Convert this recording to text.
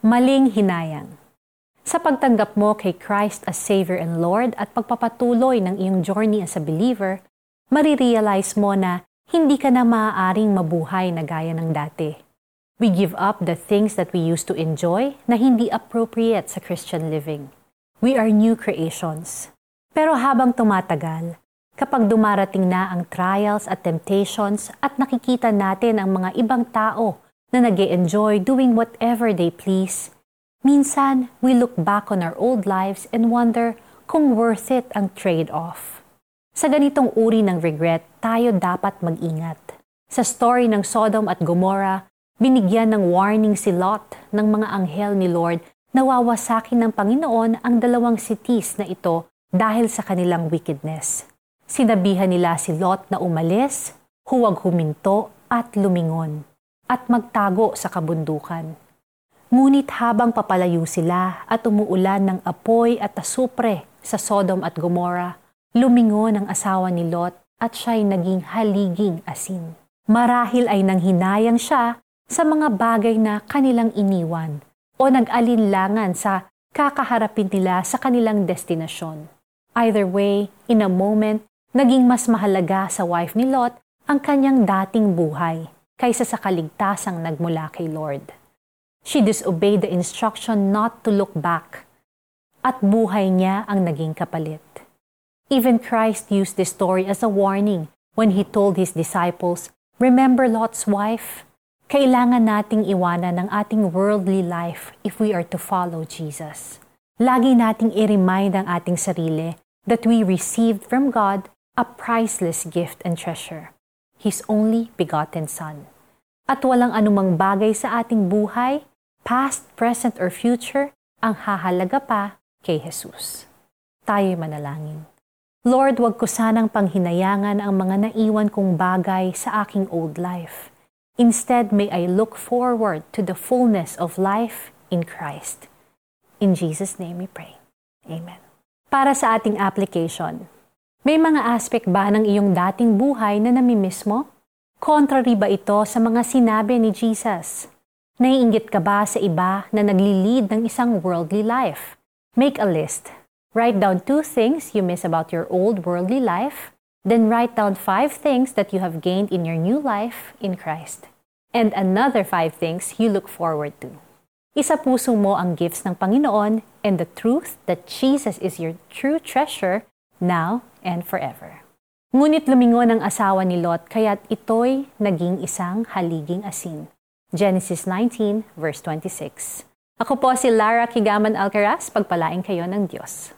Maling hinayang. Sa pagtanggap mo kay Christ as Savior and Lord at pagpapatuloy ng iyong journey as a believer, marirealize mo na hindi ka na maaaring mabuhay na gaya ng dati. We give up the things that we used to enjoy na hindi appropriate sa Christian living. We are new creations. Pero habang tumatagal, kapag dumarating na ang trials at temptations at nakikita natin ang mga ibang tao na nag enjoy doing whatever they please, Minsan, we look back on our old lives and wonder kung worth it ang trade-off. Sa ganitong uri ng regret, tayo dapat mag-ingat. Sa story ng Sodom at Gomorrah, binigyan ng warning si Lot ng mga anghel ni Lord na wawasakin ng Panginoon ang dalawang cities na ito dahil sa kanilang wickedness. Sinabihan nila si Lot na umalis, huwag huminto at lumingon, at magtago sa kabundukan. Ngunit habang papalayo sila at umuulan ng apoy at asupre sa Sodom at Gomorrah, lumingon ang asawa ni Lot at siya'y naging haliging asin. Marahil ay nanghinayang siya sa mga bagay na kanilang iniwan o nag-alinlangan sa kakaharapin nila sa kanilang destinasyon. Either way, in a moment, naging mas mahalaga sa wife ni Lot ang kanyang dating buhay kaysa sa kaligtasang nagmula kay Lord. She disobeyed the instruction not to look back. At buhay niya ang naging kapalit. Even Christ used this story as a warning when he told his disciples, Remember Lot's wife? Kailangan nating iwanan ang ating worldly life if we are to follow Jesus. Lagi nating i-remind ang ating sarili that we received from God a priceless gift and treasure, His only begotten Son. At walang anumang bagay sa ating buhay past, present, or future, ang hahalaga pa kay Jesus. Tayo'y manalangin. Lord, wag ko sanang panghinayangan ang mga naiwan kong bagay sa aking old life. Instead, may I look forward to the fullness of life in Christ. In Jesus' name we pray. Amen. Para sa ating application, may mga aspect ba ng iyong dating buhay na namimiss mo? Contrary ba ito sa mga sinabi ni Jesus? Naiingit ka ba sa iba na nagli-lead ng isang worldly life? Make a list. Write down two things you miss about your old worldly life, then write down five things that you have gained in your new life in Christ. And another five things you look forward to. Isa puso mo ang gifts ng Panginoon and the truth that Jesus is your true treasure now and forever. Ngunit lumingon ang asawa ni Lot kaya't ito'y naging isang haliging asin. Genesis 19, verse 26. Ako po si Lara Kigaman Alcaraz, pagpalain kayo ng Diyos.